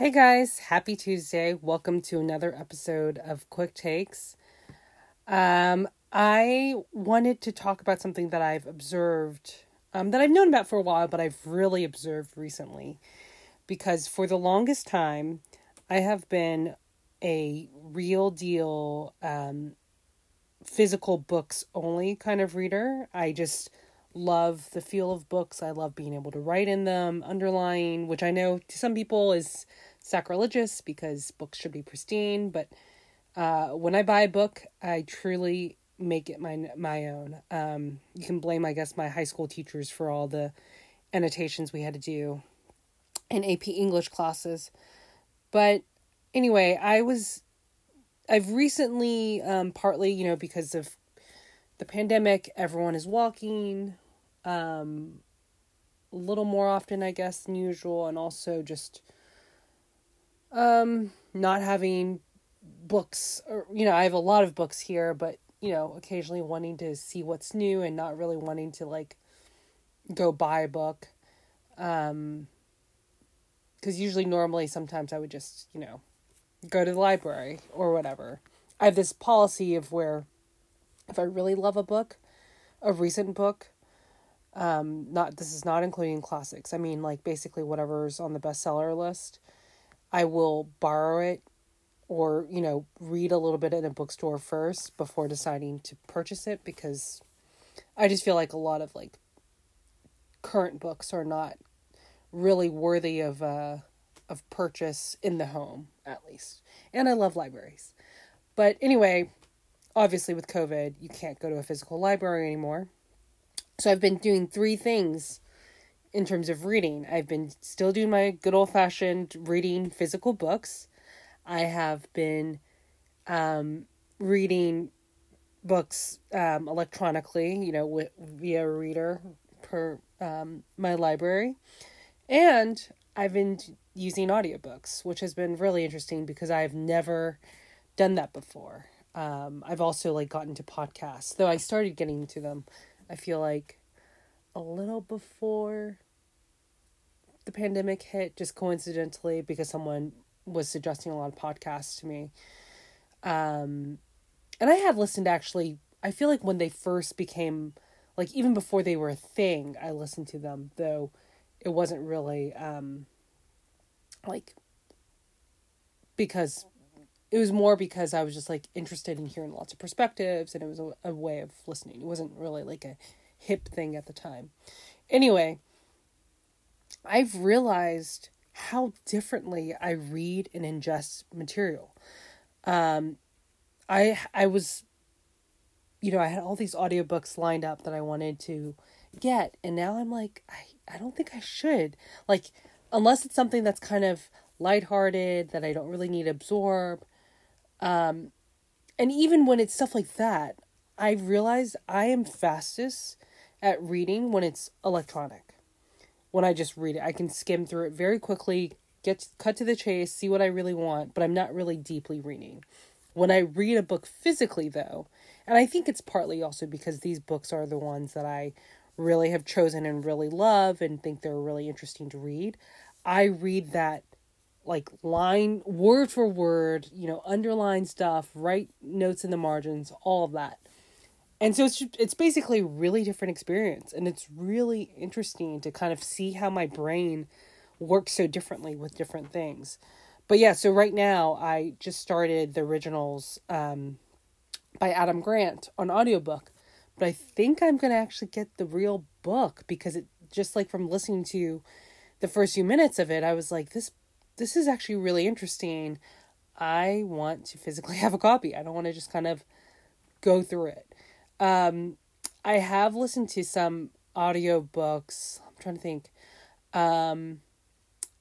Hey guys, happy Tuesday. Welcome to another episode of Quick Takes. Um, I wanted to talk about something that I've observed, um, that I've known about for a while, but I've really observed recently. Because for the longest time, I have been a real deal um, physical books only kind of reader. I just love the feel of books. I love being able to write in them, underline, which I know to some people is sacrilegious because books should be pristine, but uh, when I buy a book, I truly make it my my own. Um, you can blame, I guess, my high school teachers for all the annotations we had to do in AP English classes. But anyway, I was I've recently um, partly, you know, because of the pandemic, everyone is walking um, a little more often, I guess, than usual, and also just um, not having books, or you know, I have a lot of books here, but you know, occasionally wanting to see what's new and not really wanting to like go buy a book. Um, because usually, normally, sometimes I would just, you know, go to the library or whatever. I have this policy of where if I really love a book, a recent book, um, not this is not including classics. I mean like basically whatever's on the bestseller list, I will borrow it or, you know, read a little bit in a bookstore first before deciding to purchase it because I just feel like a lot of like current books are not really worthy of uh of purchase in the home at least. And I love libraries. But anyway, obviously with COVID, you can't go to a physical library anymore. So I've been doing three things in terms of reading. I've been still doing my good old fashioned reading physical books. I have been um, reading books um, electronically, you know, with, via reader per um, my library. And I've been using audiobooks, which has been really interesting because I've never done that before. Um, I've also like gotten to podcasts, though I started getting to them. I feel like a little before the pandemic hit, just coincidentally because someone was suggesting a lot of podcasts to me. Um, and I had listened actually. I feel like when they first became, like even before they were a thing, I listened to them though. It wasn't really um, like because it was more because I was just like interested in hearing lots of perspectives and it was a, a way of listening. It wasn't really like a hip thing at the time. Anyway, I've realized how differently I read and ingest material. Um, I I was you know, I had all these audiobooks lined up that I wanted to get and now I'm like I I don't think I should. Like unless it's something that's kind of lighthearted that I don't really need to absorb um, and even when it's stuff like that, I realize I am fastest at reading when it's electronic. When I just read it, I can skim through it very quickly, get cut to the chase, see what I really want, but I'm not really deeply reading. When I read a book physically, though, and I think it's partly also because these books are the ones that I really have chosen and really love and think they're really interesting to read, I read that like line word for word, you know, underline stuff, write notes in the margins, all of that. And so it's it's basically a really different experience and it's really interesting to kind of see how my brain works so differently with different things. But yeah, so right now I just started the originals um, by Adam Grant on audiobook. But I think I'm going to actually get the real book because it just like from listening to the first few minutes of it, I was like this this is actually really interesting. I want to physically have a copy. I don't want to just kind of go through it. Um, I have listened to some audio books. I'm trying to think. Um,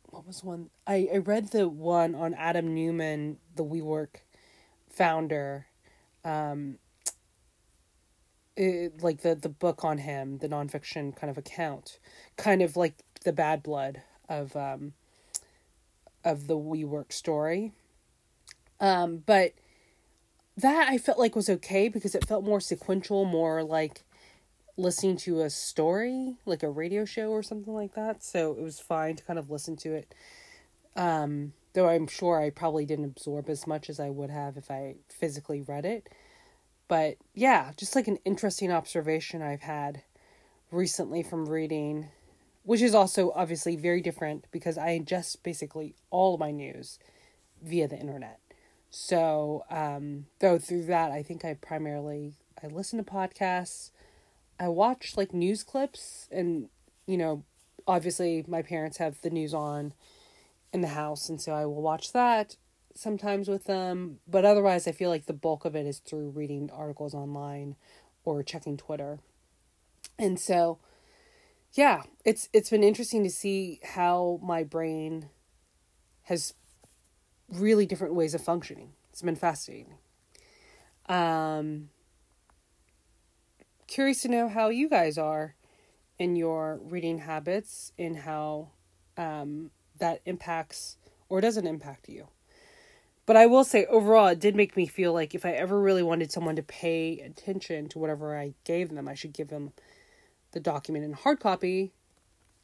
what was one? I, I read the one on Adam Neumann, the WeWork founder. Um, it, like the, the book on him, the nonfiction kind of account, kind of like the bad blood of um, of the WeWork story. Um, but that I felt like was okay because it felt more sequential, more like listening to a story, like a radio show or something like that. So it was fine to kind of listen to it. Um, though I'm sure I probably didn't absorb as much as I would have if I physically read it. But yeah, just like an interesting observation I've had recently from reading, which is also obviously very different because I ingest basically all my news via the internet. So, um, though through that, I think I primarily I listen to podcasts. I watch like news clips, and you know, obviously my parents have the news on in the house, and so I will watch that sometimes with them. But otherwise, I feel like the bulk of it is through reading articles online or checking Twitter. And so, yeah, it's it's been interesting to see how my brain has really different ways of functioning. It's been fascinating. Um, curious to know how you guys are in your reading habits and how um, that impacts or doesn't impact you. But I will say, overall, it did make me feel like if I ever really wanted someone to pay attention to whatever I gave them, I should give them the document in hard copy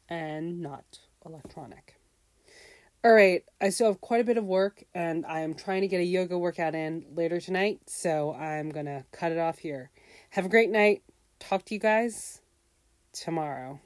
and not electronic. All right, I still have quite a bit of work and I am trying to get a yoga workout in later tonight, so I'm going to cut it off here. Have a great night. Talk to you guys tomorrow.